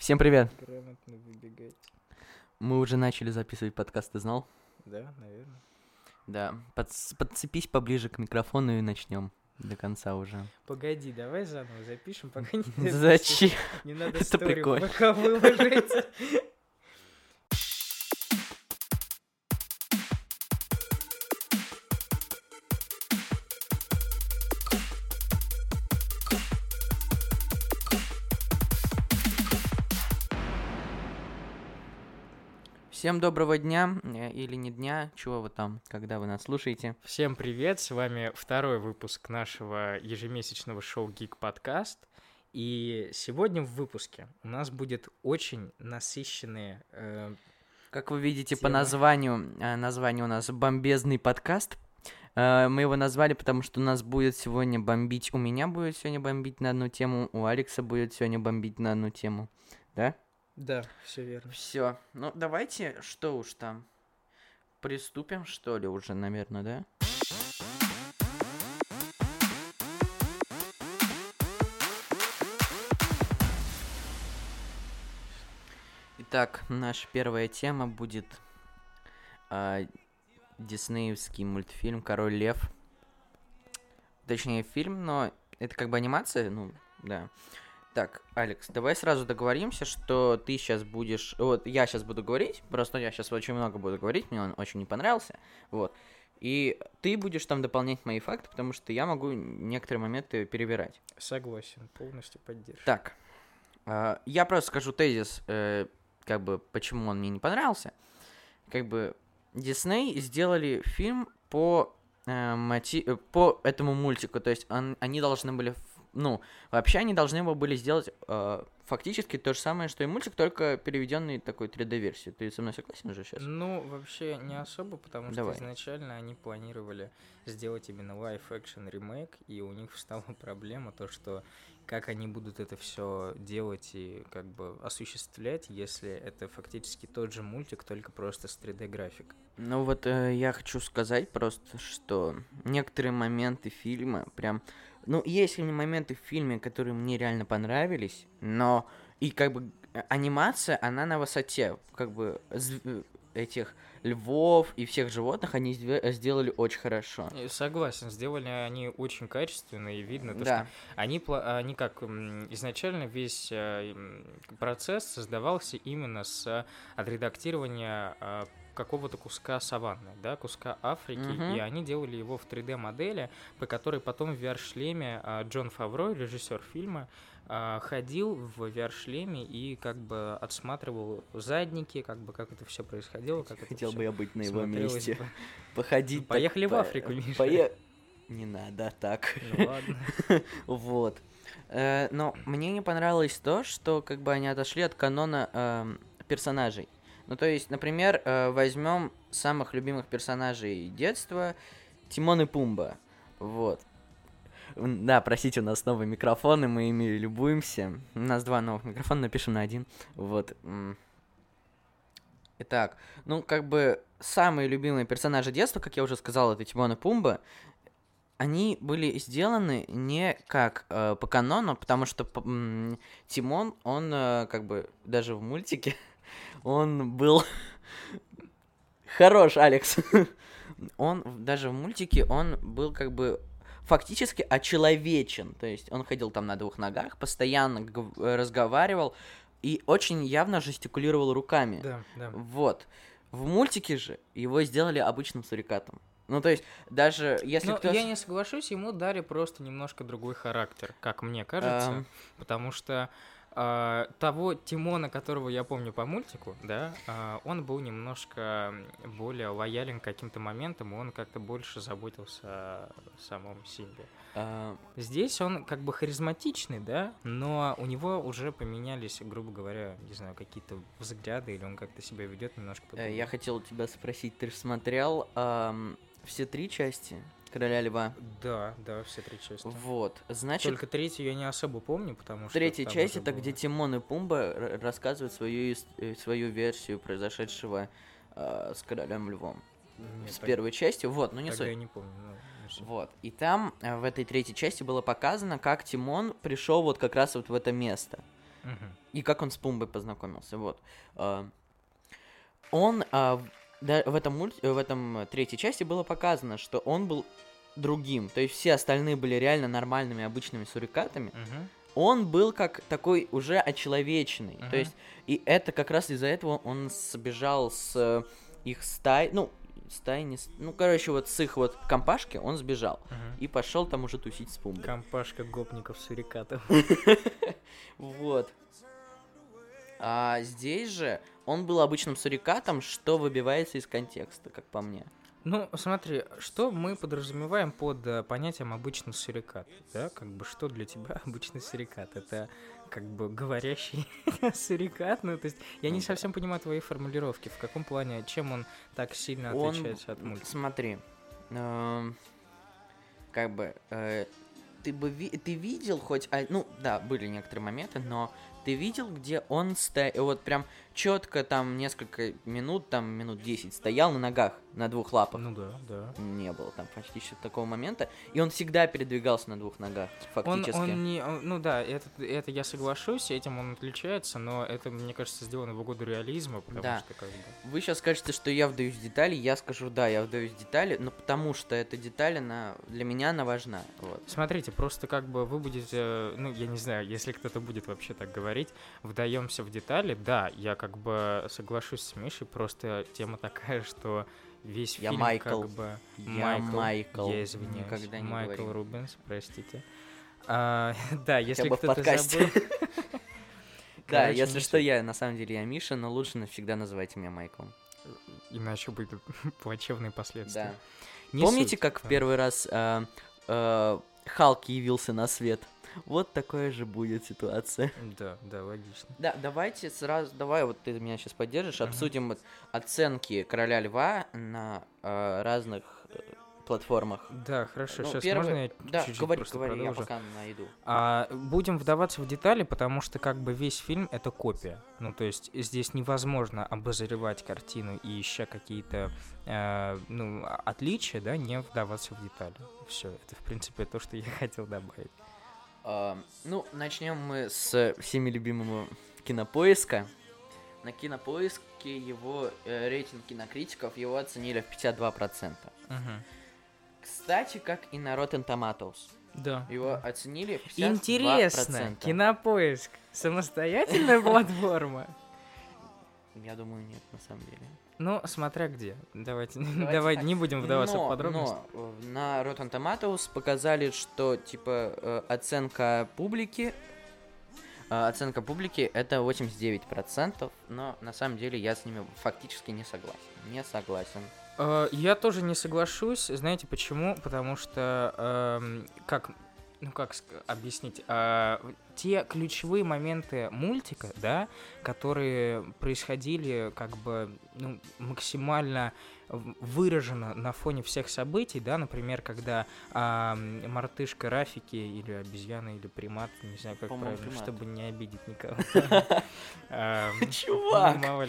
Всем привет. Грамотно выбегать. Мы уже начали записывать подкаст, ты знал? Да, наверное. Да. Подс- подцепись поближе к микрофону и начнем до конца уже. Погоди, давай заново запишем, пока не Зачем? Не надо Это прикольно. ВК выложить. Всем доброго дня э, или не дня, чего вы там, когда вы нас слушаете. Всем привет, с вами второй выпуск нашего ежемесячного шоу Geek Подкаст. И сегодня в выпуске у нас будет очень насыщенные э, Как вы видите по Тема. названию, э, название у нас «Бомбезный подкаст». Э, Мы его назвали, потому что у нас будет сегодня бомбить, у меня будет сегодня бомбить на одну тему, у Алекса будет сегодня бомбить на одну тему. Да? Да, все верно. Все. Ну, давайте, что уж там. Приступим, что ли, уже, наверное, да? Итак, наша первая тема будет а, диснеевский мультфильм «Король лев». Точнее, фильм, но это как бы анимация, ну, да. Так, Алекс, давай сразу договоримся, что ты сейчас будешь... Вот, я сейчас буду говорить, просто я сейчас очень много буду говорить, мне он очень не понравился, вот. И ты будешь там дополнять мои факты, потому что я могу некоторые моменты перебирать. Согласен, полностью поддерживаю. Так, а, я просто скажу тезис, э, как бы, почему он мне не понравился. Как бы, Дисней сделали фильм по, э, моти- э, по этому мультику, то есть он- они должны были, ну, вообще они должны его были сделать э, фактически то же самое, что и мультик, только переведенный такой 3D-версию. Ты со мной согласен уже сейчас? Ну, вообще не особо, потому Давай. что изначально они планировали сделать именно live-action ремейк, и у них встала проблема, то что как они будут это все делать и как бы осуществлять, если это фактически тот же мультик, только просто с 3D-графикой. Ну вот э, я хочу сказать просто, что некоторые моменты фильма прям... Ну, есть ли моменты в фильме, которые мне реально понравились, но и как бы э, анимация, она на высоте, как бы э, этих львов и всех животных они зве- сделали очень хорошо. Э, Согласен, сделали они очень качественно и видно, то, Да, что они, они как изначально весь э, процесс создавался именно с отредактирования э, какого-то куска саванны, да, куска Африки, Мгм. и они делали его в 3D-модели, по которой потом в VR-шлеме э, Джон Фавро, режиссер фильма, э, ходил в VR-шлеме и как бы отсматривал задники, как бы как это все происходило, как хотел бы я быть на его месте. бы. Походить. так Поехали в Африку, Миша. пое- Не надо так. Ну ладно. Вот. Э, но мне не понравилось то, что как бы они отошли от канона эм, персонажей. Ну, то есть, например, возьмем самых любимых персонажей детства Тимон и Пумба. Вот. Да, простите, у нас новые микрофоны, мы ими любуемся. У нас два новых микрофона, напишем на один. Вот. Итак, ну, как бы, самые любимые персонажи детства, как я уже сказал, это Тимон и Пумба они были сделаны не как э, по канону, потому что м, Тимон, он э, как бы даже в мультике, он был хорош, Алекс. он даже в мультике, он был как бы фактически очеловечен. То есть он ходил там на двух ногах, постоянно э, разговаривал и очень явно жестикулировал руками. Да, да. Вот. В мультике же его сделали обычным сурикатом. Ну, то есть, даже если Но кто... я не соглашусь, ему дали просто немножко другой характер, как мне кажется, Эм. потому что а, того Тимона, которого я помню по мультику, да, а, он был немножко более лоялен к каким-то моментам, и он как-то больше заботился о самом Симбе. а, Здесь он как бы харизматичный, да, но у него уже поменялись, грубо говоря, не знаю, какие-то взгляды, или он как-то себя ведет немножко э, я хотел тебя спросить, ты же смотрел ам, все три части Короля Льва? Да, да, все три части. Вот, значит, Только третью я не особо помню, потому что... третья часть это было- где Тимон и Пумба рассказывают свою, э, свою версию произошедшего а, с Королем Львом. Нет, с так- первой части, вот, ну не суть. я не помню. ну, не суть. Вот. И там э, в этой третьей части было показано, как Тимон пришел вот как раз вот в это место. Мгм. и как он с Пумбой познакомился, вот. А, он да, в этом мульт, в этом э, третьей части было показано, что он был другим, то есть все остальные были реально нормальными обычными сурикатами, Мгм. он был как такой уже очеловеченный. Мгм. То есть, и это как раз из-за этого он сбежал с э, их стай, ну, стай не... Ну, короче, вот с их вот компашки он сбежал. Мгм. И пошел там уже тусить с Пумбой. Компашка гопников сурикатов. Вот. А здесь же он был обычным сурикатом, что выбивается из контекста, как по мне. Ну, смотри, что мы подразумеваем под э, понятием обычный сурикат, да? Как бы что для тебя обычный сурикат? Это как бы говорящий сурикат? Ну, то есть я не совсем понимаю твои формулировки. В каком плане, чем он так сильно Он, отличается от мультика? Смотри, эм, как бы э, ты бы ви- ты видел хоть, а- ну да, были некоторые моменты, но ты видел, где он стоял, вот прям четко там несколько минут, там минут 10 стоял на ногах, на двух лапах. Ну да, да. Не было там почти что такого момента, и он всегда передвигался на двух ногах, Он, фактически. он не, он- ну да, это, это я соглашусь, этим он отличается, но это, мне кажется, сделано в угоду реализма, потому Да. что как бы... Вы сейчас скажете, что я вдаюсь в детали, я скажу, да, я вдаюсь в детали, но потому что эта деталь, она для меня она важна. Вот. Смотрите, просто как бы вы будете, э, ну, я не знаю, если кто-то будет вообще так говорить, вдаемся в детали, да, я как бы соглашусь с Мишей, просто тема такая, что весь Я фильм Майкл. как бы... Я Майкл. Я извиняюсь. Никогда не Майкл говори. Рубенс, простите. А, да, если кто-то забыл... Да, если что, я на самом деле я Миша, но лучше навсегда называйте меня Майклом. Иначе будут плачевные последствия. Да. Не Помните, суть, как в первый раз э, э, Халк явился на свет? Вот такая же будет ситуация. Да, да, логично. Да, давайте сразу, давай, вот ты меня сейчас поддержишь, обсудим оценки Короля Льва на э, разных э, платформах. Да, хорошо, Ну, сейчас первый- можно я Да, чуть-чуть говори, просто говори, я продолжу? пока найду. А, будем вдаваться в детали, потому что как бы весь фильм это копия. Ну, то есть здесь невозможно обозревать картину и ища какие-то э, ну, отличия, да, не вдаваться в детали. Все, это в принципе то, что я хотел добавить. Ну, начнем мы с всеми любимого кинопоиска. На кинопоиске его э, рейтинг кинокритиков его оценили в 52%. Кстати, как и на Rotten Tomatoes. Да. Его оценили в 52%. Интересно, кинопоиск самостоятельная платформа? Я думаю, нет, на самом деле. Ну, смотря где. Давайте, Давайте давай так. не будем вдаваться но, в подробности. но, э, на Rotten Tomatoes показали, что типа э, оценка публики э, оценка публики это 89%, но на самом деле я с ними фактически не согласен. Не согласен. Я тоже не соглашусь. Знаете почему? Потому что, эм, как, ну как объяснить, А, те ключевые моменты мультика, да, которые происходили как бы ну, максимально выражено на фоне всех событий, да, например, когда ам, мартышка Рафики или обезьяна или примат, не знаю как По-моему, правильно, примат. чтобы не обидеть никого. Чувак!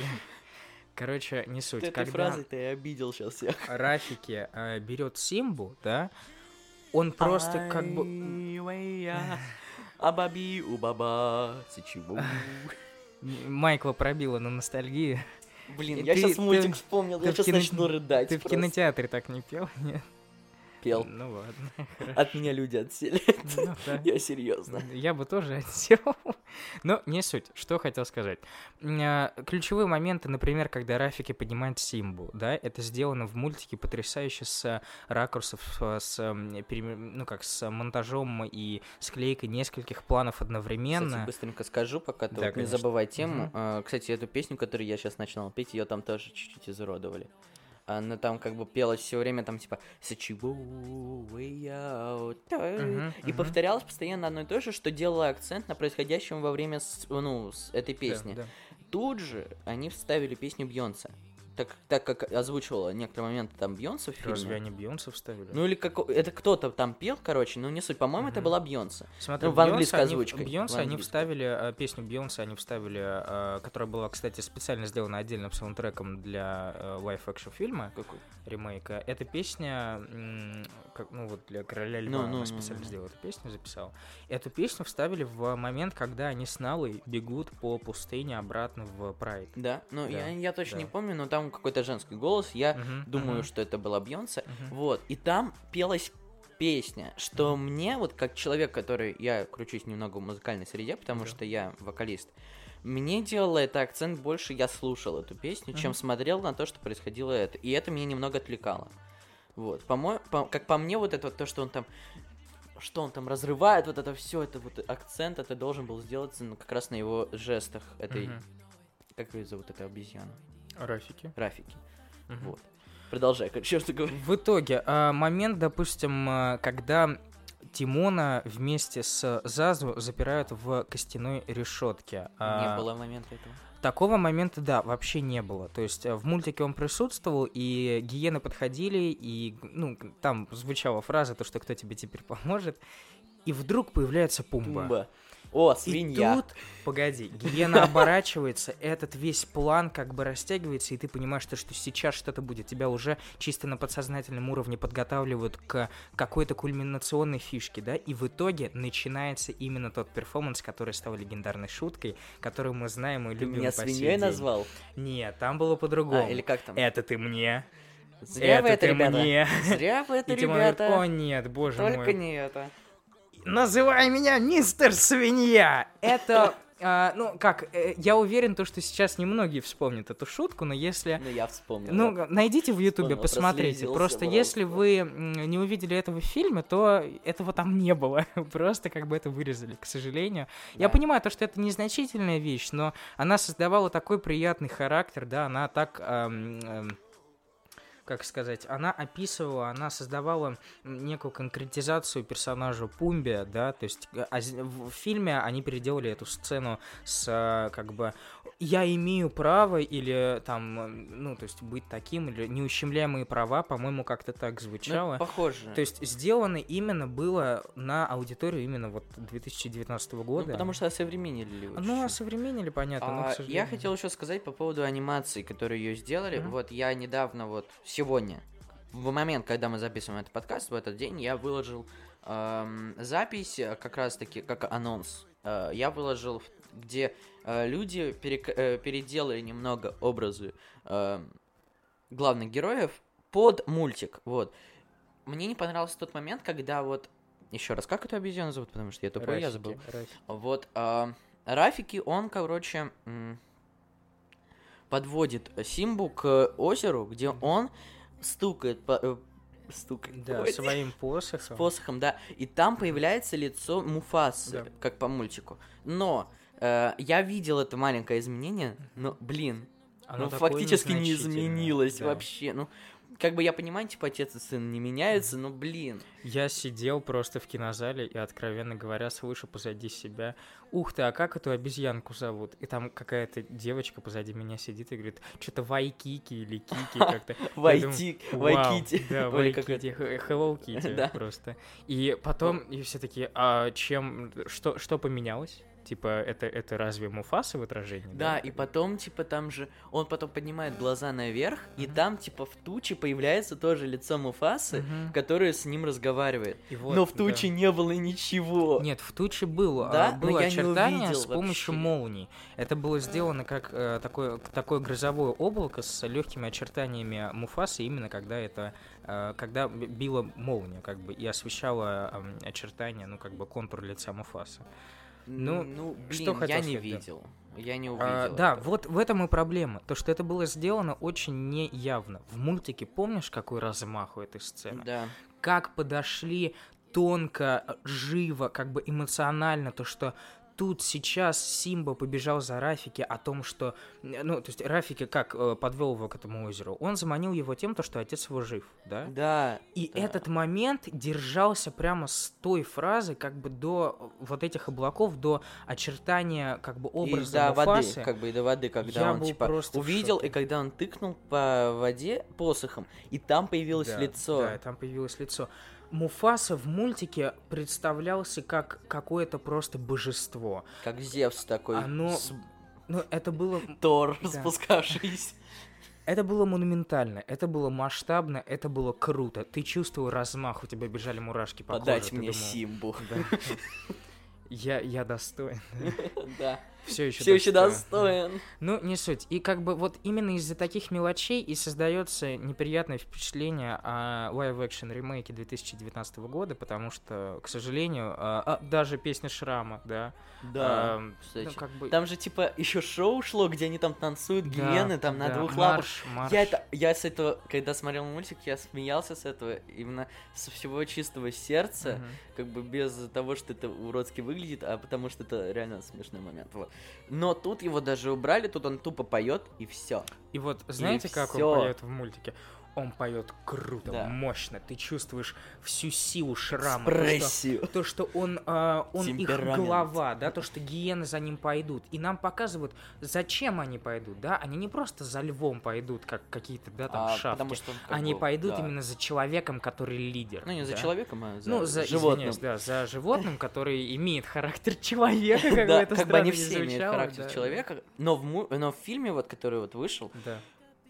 Короче, не суть. этой фразой ты обидел сейчас всех. Рафики э, берет Симбу, да, он просто как бы... Абаби у баба. М- Майкла пробила на ностальгии. Блин, я сейчас мультик вспомнил, я сейчас начну рыдать. Ты в кинотеатре так не пел? Нет? Пел. Ну ладно. От меня люди отсели. Ну да. Я серьезно. Я бы тоже отсел. Но не суть. Что хотел сказать. А, Ключевые моменты, например, когда Рафики поднимает Симбу, да, это сделано в мультике потрясающе с ракурсов, э, с, ну как, с монтажом и склейкой нескольких планов одновременно. Кстати, быстренько скажу, пока ты Да, вот не забывай тему. А, Кстати, эту песню, которую я сейчас начинал петь, ее там тоже чуть-чуть изуродовали. Она там как бы пелась все время там типа «Сычеву, way out», Мгм, и мгм. повторялось постоянно одно и то же, что делало акцент на происходящем во время с- ну, с этой Да, песни. да. Тут же они вставили песню Бьонса. Так, так как озвучивала некоторые моменты там Бьонса в фильме. Разве они Бейонсе вставили? Ну или как это кто-то там пел, короче, но не суть. По-моему, это Мгм. была Бьонса. Смотри, Ну, в английской они- озвучкой, Бейонсе в они вставили, э, песню Бейонсе они вставили, э, которая была, кстати, специально сделана отдельным саундтреком для live-action фильма, Какой? ремейка. Эта песня, как, ну вот для Короля Ну, Льва ну, ну, специально ну. сделал эту песню, записал. Эту песню вставили в момент, когда они с Налой бегут по пустыне обратно в Прайд. Да, ну Да, я, я точно да. не помню, но там какой-то женский голос. Я Мгм, думаю, мгм, что это была Бьонсе. мгм. Вот, и там пелась песня, что мне, вот как человек, который, я кручусь немного в музыкальной среде, потому Да. что я вокалист, мне делало это акцент больше, я слушал эту песню, чем Мгм. смотрел на то, что происходило это. И это меня немного отвлекало. Вот, по-моему, по- как по мне, вот это вот то, что он там что он там разрывает, вот это все, это вот акцент, это должен был сделаться ну, как раз на его жестах этой, Мгм. как ее зовут, эта обезьяна, Рафики. Рафики. Мгм. Вот. Продолжай, что ты говоришь? В итоге, а, момент, допустим, а, когда Тимона вместе с Зазу запирают в костяной решетке. Не было момента этого. Такого момента, да, вообще не было. То есть э, в мультике он присутствовал, и гиены подходили, и, ну, там звучала фраза, то, что кто тебе теперь поможет, и вдруг появляется Пумба. Пумба. О, И свинья. тут, погоди, гиена оборачивается, этот весь план как бы растягивается, и ты понимаешь, что, что сейчас что-то будет. Тебя уже чисто на подсознательном уровне подготавливают к какой-то кульминационной фишке, да, и в итоге начинается именно тот перформанс, который стал легендарной шуткой, которую мы знаем и Ты любим меня по свиньей назвал? Нет, там было по-другому. А, или как там? Это ты мне, Зря вы это это, ты ребята. мне. Зря вы это, И Тимон говорит, ребята. о нет, боже Только мой. не это. Называй меня мистер свинья. Это, а, ну как, э, я уверен, то, что сейчас немногие вспомнят эту шутку, но если... Ну, я вспомнил. Ну, найдите в Ютубе, посмотрите. Просто если вы не увидели этого в фильме, то этого там не было. Просто как бы это вырезали, к сожалению. Я Да. понимаю, то, что это незначительная вещь, но она создавала такой приятный характер, да, она так... ам, ам, как сказать, она описывала, она создавала некую конкретизацию персонажа Пумби, да, то есть э, а в фильме они переделали эту сцену с э, как бы я имею право или там, э, ну, то есть быть таким, или неущемляемые права, по-моему, как-то так Ну, звучало. похоже. То есть сделано именно было на аудиторию именно вот 2019 Ну, года. потому что осовременили его Ну, осовременили, понятно, но, А, я сожалению. хотел еще сказать по поводу анимации, которые ее сделали. Мгм. Вот я недавно, вот сегодня, в момент, когда мы записываем этот подкаст, в этот день, я выложил эм, запись, э, как раз таки, как анонс. Э, я выложил, где э, люди перек- э, переделали немного образы эм, главных героев под мультик. Вот. Мне не понравился тот момент, когда вот еще раз, как эту обезьяну зовут, потому что я тупой, я Рафики, забыл. Рафики. Вот, а, Рафики, он, короче, м, подводит Симбу к озеру, где он стукает по... э, стукает Да, ой, своим с посохом. посохом, да, и там появляется лицо Муфасы, Да. как по мультику. Но э, я видел это маленькое изменение, но, блин, Оно ну, фактически не изменилось да. вообще, ну, как бы я понимаю, типа, отец и сын не меняются, но, блин, Я сидел просто в кинозале и, откровенно говоря, слышу позади себя, ух ты, а как эту обезьянку зовут? И там какая-то девочка позади меня сидит и говорит, что-то Вайкики или Кики как-то. Я Вайти, думаю, «Вау». Вайкити. Да, Вайкити, Hello Kitty просто. И потом, и все такие, а чем, что поменялось? Типа, это, это разве Муфаса в отражении? Да, и потом, типа, там же, он потом поднимает глаза наверх, и там, типа, в туче появляется тоже лицо Муфасы, Мгм. которое с ним разговаривает. И вот, Но в да. туче не было ничего. Нет, в туче было, Да? а, Но было я не очертание увидел с помощью вообще. молний. Это было сделано как э, такое, такое грозовое облако с легкими очертаниями Муфасы, именно когда это, э, когда била молния, как бы, и освещала эм, очертания, ну, как бы, контур лица Муфасы. Ну, ну, что блин, хотел я не сказать, видел. Я не увидел. А, да, этого. вот в этом и проблема. То, что это было сделано очень неявно. В мультике помнишь, какой размах у этой сцены? Да. как подошли тонко, живо, как бы эмоционально, то, что тут сейчас Симба побежал за Рафики о том, что... Ну, то есть Рафики как э, подвел его к этому озеру? Он заманил его тем, то, что отец его жив, да? Да. И да. этот момент держался прямо с той фразы, как бы до вот этих облаков, до очертания как бы образа и до воды, как бы и до воды, когда Я он типа просто увидел, и когда он тыкнул по воде посохом, и там появилось Да, лицо. Да, и там появилось лицо. Муфаса в мультике представлялся как какое-то просто божество. Как Зевс такой. Оно- с- Ну, это было... Тор, Да. спускавшийся. Это было монументально, это было масштабно, это было круто. Ты чувствовал размах, у тебя бежали мурашки по Подать коже. ты мне думал, Симбу. да. Я, я достоин. Да. Все еще Все еще достоин. Ну, не суть. И как бы вот именно из-за таких мелочей и создается неприятное впечатление о live-action ремейке 2019 года, потому что, к сожалению, а, а, даже песня Шрама, да, Да. ам, кстати. ну, как бы... Там же типа еще шоу шло, где они там танцуют да, гиены, там на да, двух лапах. марш, марш. Я это, я с этого, когда смотрел мультик, я смеялся с этого именно со всего чистого сердца, Мгм. как бы без того, что это уродски выглядит, а потому что это реально смешной момент. Вот. Но тут его даже убрали, тут он тупо поет и все. И вот знаете, как всё. он поет в мультике? Он поет круто, Да. мощно. Ты чувствуешь всю силу шрама. То, что-. То, что он, а, он их глава, да, то, что гиены за ним пойдут. И нам показывают, зачем они пойдут, да? Они не просто за львом пойдут, как какие-то, да, там, А, шавки. потому что Они бы, пойдут да. именно за человеком, который лидер. Ну, не за да? человеком, а за ну, за, животным. да, за животным, который имеет характер человека, как бы это как бы они все имеют характер человека, но в, фильме, вот, который вот вышел,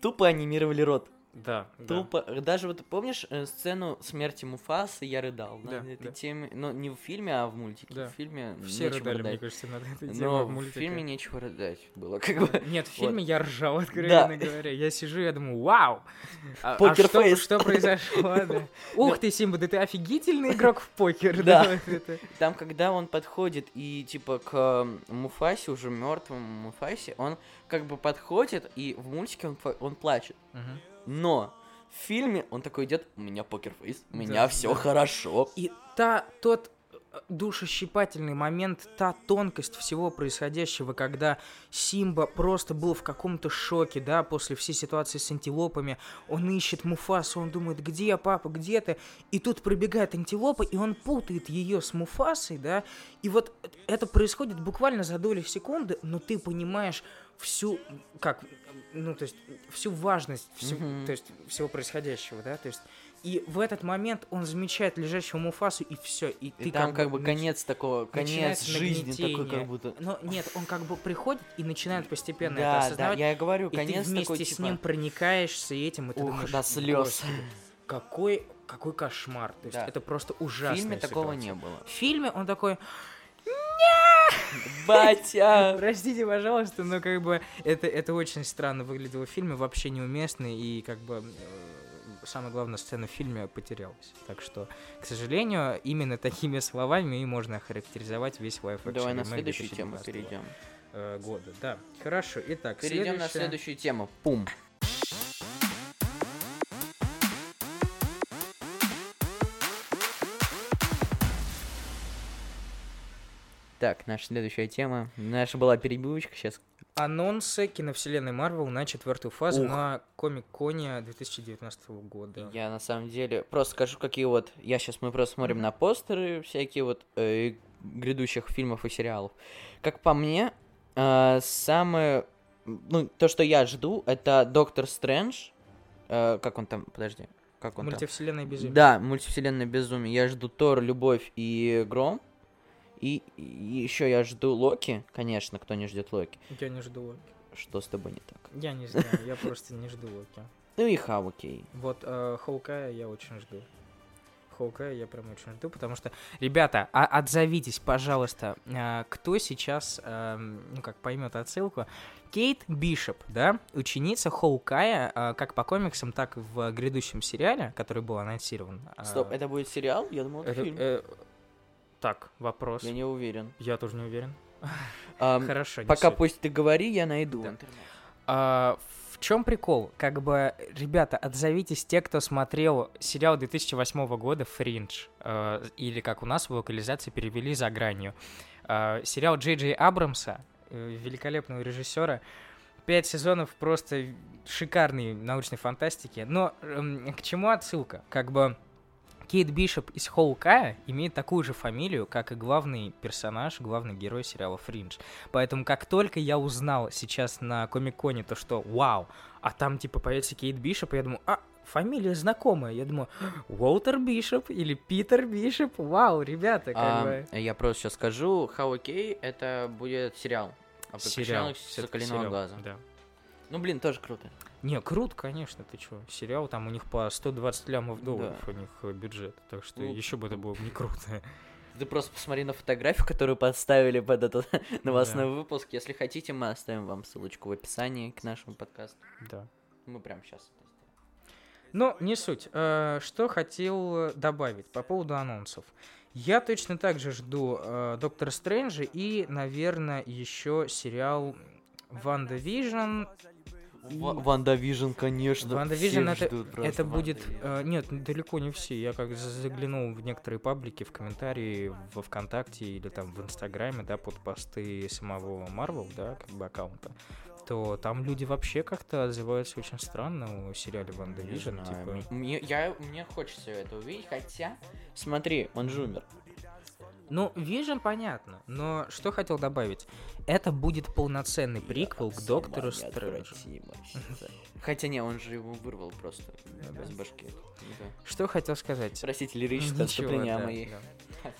тупо анимировали рот. Да, да. Тупо. Даже вот помнишь э, сцену смерти Муфасы, я рыдал. на Да, этой да. теме, но не в фильме, а в мультике. Да. В фильме Все нечего рыдали, мне рыдать. кажется, над этой темой Но в в мультике. фильме нечего рыдать было, как бы. Нет, в Вот. фильме я ржал, откровенно говоря. Я сижу, я думаю, вау! А, а что, что произошло, да? Ух ты, Симба, да ты офигительный игрок в покер, Да. да? вот. Там, когда он подходит и типа к Муфасе, уже мертвому Муфасе, он как бы подходит, и в мультике он, он плачет. Мгм. Но в фильме он такой идет, у меня покерфейс, у Да, меня все да. хорошо. И та, тот душещипательный момент, та тонкость всего происходящего, когда Симба просто был в каком-то шоке, да, после всей ситуации с антилопами, он ищет Муфасу, он думает, где папа, где ты? И тут пробегает антилопа, и он путает ее с Муфасой, да, и вот это происходит буквально за доли секунды, но ты понимаешь всю, как, ну, то есть, всю важность всю- Мгм. то есть, всего происходящего, да, то есть, и в этот момент он замечает лежащего Муфасу, и все, и ты И там как бы нач- конец такого, конец жизни такой, как будто. Но нет, он как бы приходит и начинает постепенно это Да, да, осознавать, я и говорю, и конец ты вместе такой, с типа, ним проникаешься этим, и ты ух, думаешь, до слез. «Господи, какой, какой кошмар, то есть Да. это просто В ужасно. фильме такого не было. В фильме он такой, Батя! Простите, пожалуйста, но как бы это, это очень странно выглядело в фильме, вообще неуместно, и как бы э, самая главная сцена в фильме потерялась. Так что, к сожалению, именно такими словами и можно охарактеризовать весь лайф Давай на следующую тему перейдем. э, года. Да, хорошо. Итак, Перейдем на следующая- следующую тему. Пум. Так, наша следующая тема. Наша была перебивочка, сейчас Анонсы киновселенной Марвел на четвертую фазу Ух. на Комик-Коне 2019 года. я на самом деле просто скажу, какие вот... Я сейчас мы просто смотрим на постеры всякие вот э, грядущих фильмов и сериалов. Как по мне, э, самое... Ну, то, что я жду, это Доктор Стрэндж. Э, как он там? Подожди. Как он там? Мультивселенная безумие. Да, мультивселенная безумие. Я жду Тор, Любовь и Гром. И, еще я жду Локи, конечно, кто не ждет Локи. Я не жду Локи. Что с тобой не так? Я не знаю, я просто не жду Локи. Ну и Хавокей. Вот э, Хоукая я очень жду. Хоукая я прям очень жду, потому что, ребята, а- отзовитесь, пожалуйста, а, кто сейчас, эм, ну как поймет отсылку, Кейт Бишоп, да, ученица Хоукая, а, как по комиксам, так и в грядущем сериале, который был анонсирован. а, Стоп, это будет сериал? Я думал, это, это, фильм. Э, так, вопрос. Я не уверен. Я тоже не уверен. Ам, Хорошо, пока суть. пусть ты говори, я найду. Да. А, в чем прикол? Как бы, ребята, отзовитесь те, кто смотрел сериал 2008 года «Фриндж», э, или как у нас в локализации перевели «За гранью». А, сериал Джей Джей Абрамса, э, великолепного режиссера. Пять сезонов просто шикарной научной фантастики. Но эм, к чему отсылка? Как бы Кейт Бишоп из Хоукая имеет такую же фамилию, как и главный персонаж, главный герой сериала Фриндж. Поэтому как только я узнал сейчас на Комик-Коне то, что вау, а там типа появится Кейт Бишоп, я думаю, а, фамилия знакомая. Я думаю, Уолтер Бишоп или Питер Бишоп. Вау, ребята, как А, бы... Я просто сейчас скажу, How OK это будет сериал. О Сериал. Соколиного сериал, глаза. Да. Ну, блин, тоже круто. Не, круто, конечно, ты чё. Сериал, там у них по 120 лямов долларов Да. у них э, бюджет. Так что Ну, еще бы это было не круто. Ты просто посмотри на фотографию, которую подставили под этот новостной выпуск. Если хотите, мы оставим вам ссылочку в описании к нашему подкасту. Да. Мы прямо сейчас. Но не суть. Э, Что хотел добавить по поводу анонсов. Я точно так же жду э, Доктора Стрэнджа и, наверное, еще сериал WandaVision. WandaVision, конечно. WandaVision это, это будет... Э, нет, далеко не все. Я как заглянул в некоторые паблики, в комментарии во ВКонтакте или там в Инстаграме, да, под посты самого Марвел, да, как бы аккаунта, то там люди вообще как-то отзываются очень странно о сериале WandaVision. Типа, мне- Мне, я, мне хочется это увидеть, хотя... Смотри, он же умер. Ну, Вижн понятно, но что хотел добавить? Это будет полноценный приквел к Доктору Стрэнджу. Хотя не, он же его вырвал просто Ну из да. башки. Да. Что хотел сказать? Простите, лирическое отступление о да, моей. да.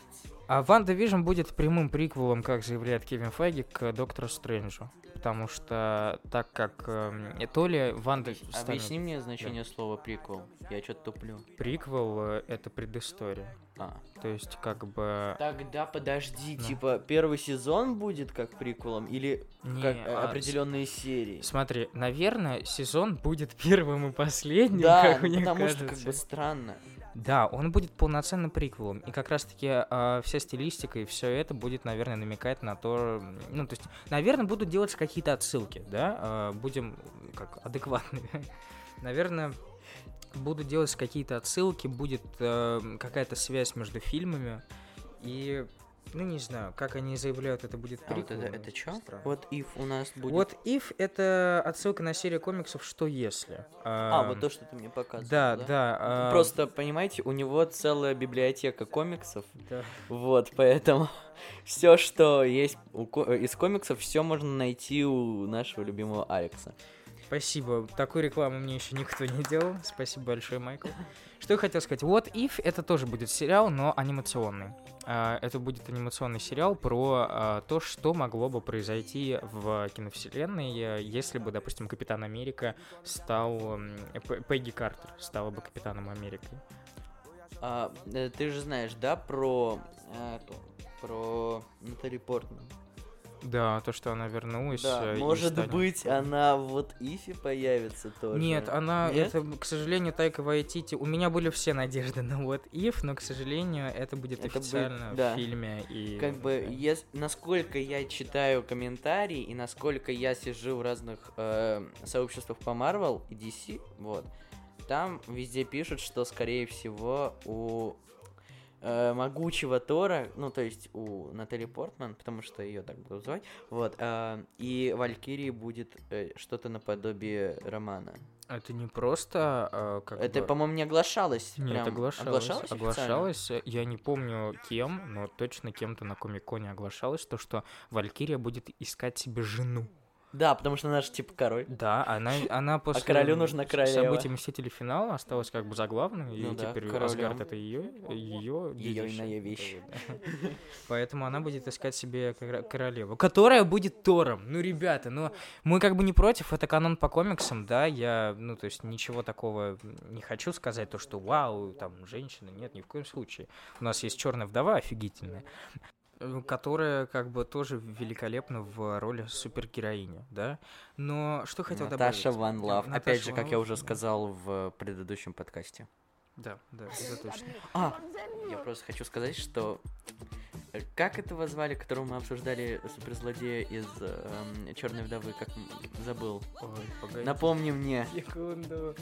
А WandaVision будет прямым приквелом, как заявляет Кевин Файги, к Доктору Стрэнджу. Потому что так как эм, то ли Ванда станет Объясни мне значение слова приквел. Я что-то туплю. приквел, э, это предыстория. А. То есть как бы... Тогда подожди, Ну. типа первый сезон будет как приквелом или Не, как а, определенные серии? Смотри, наверное, сезон будет первым и последним, Да, как ну, мне потому что кажется. как бы странно. Да, он будет полноценным приквелом. И как раз-таки а, вся стилистика и все это будет, наверное, намекать на то... Ну, то есть, наверное, будут делаться какие-то отсылки, да? а, будем как адекватны. наверное, будут делаться какие-то отсылки, будет э, какая-то связь между фильмами. И, ну, не знаю, как они заявляют, это будет А вот это, это? Странно. Вот if у нас будет... Вот If это отсылка на серию комиксов «Что если?». А, Ам, вот то, что ты мне показывал. Да, да. а, Просто, понимаете, у него целая библиотека комиксов, да. вот, поэтому все, что есть у из комиксов, все можно найти у нашего любимого Алекса. Спасибо. Такую рекламу мне еще никто не делал. Спасибо большое, Майкл. Что я хотел сказать. What If это тоже будет сериал, но анимационный. А, Это будет анимационный сериал про а, то, что могло бы произойти в киновселенной, э, если бы, допустим, Капитан Америка стал... Пегги Картер стала бы Капитаном Америки. А, э, ты же знаешь, да, про эту, про Натали Портман? Да, то, что она вернулась. Да, э, может станет- быть, она вот Ифи появится тоже. Нет, она, Нет? это, к сожалению, Тайка Вайтити. У меня были все надежды на What If, но, к сожалению, это будет Это будет- официально да. в фильме. И... Как бы, да. ес- насколько я читаю комментарии и насколько я сижу в разных э, сообществах по Marvel и DC, вот, там везде пишут, что, скорее всего, у э, могучего Тора, ну, то есть у Натали Портман, потому что ее так будут звать, вот, э, и Валькирии будет э, что-то наподобие романа. Это не просто э, как Это, бы- по-моему, не оглашалось. Нет, прям. оглашалось. Оглашалось. Я не помню кем, но точно кем-то на Комиконе оглашалось, то, что Валькирия будет искать себе жену. Да, потому что она же типа король. Да, она, она после королю нужна королева. событий Мстителей финала осталась как бы заглавной, Ну и да, теперь королем. Асгард это ее, ее, Её иная вещь. Поэтому она будет искать себе королеву, которая будет Тором. Ну, ребята, ну, мы как бы не против, это канон по комиксам, да, я, ну, то есть ничего такого не хочу сказать, то, что вау, там, женщина, нет, ни в коем случае. У нас есть черная вдова офигительная, которая как бы тоже великолепна в роли супергероини, да. Но что хотел Наташа добавить? Ван Лав. Наташа Опять же, как я Лав, уже да. сказал в предыдущем подкасте. Да, да, это точно. А, я просто хочу сказать, что э, как этого звали, которого мы обсуждали суперзлодея из Черной вдовы, как забыл. Ой, погоди. Напомни мне. Секунду.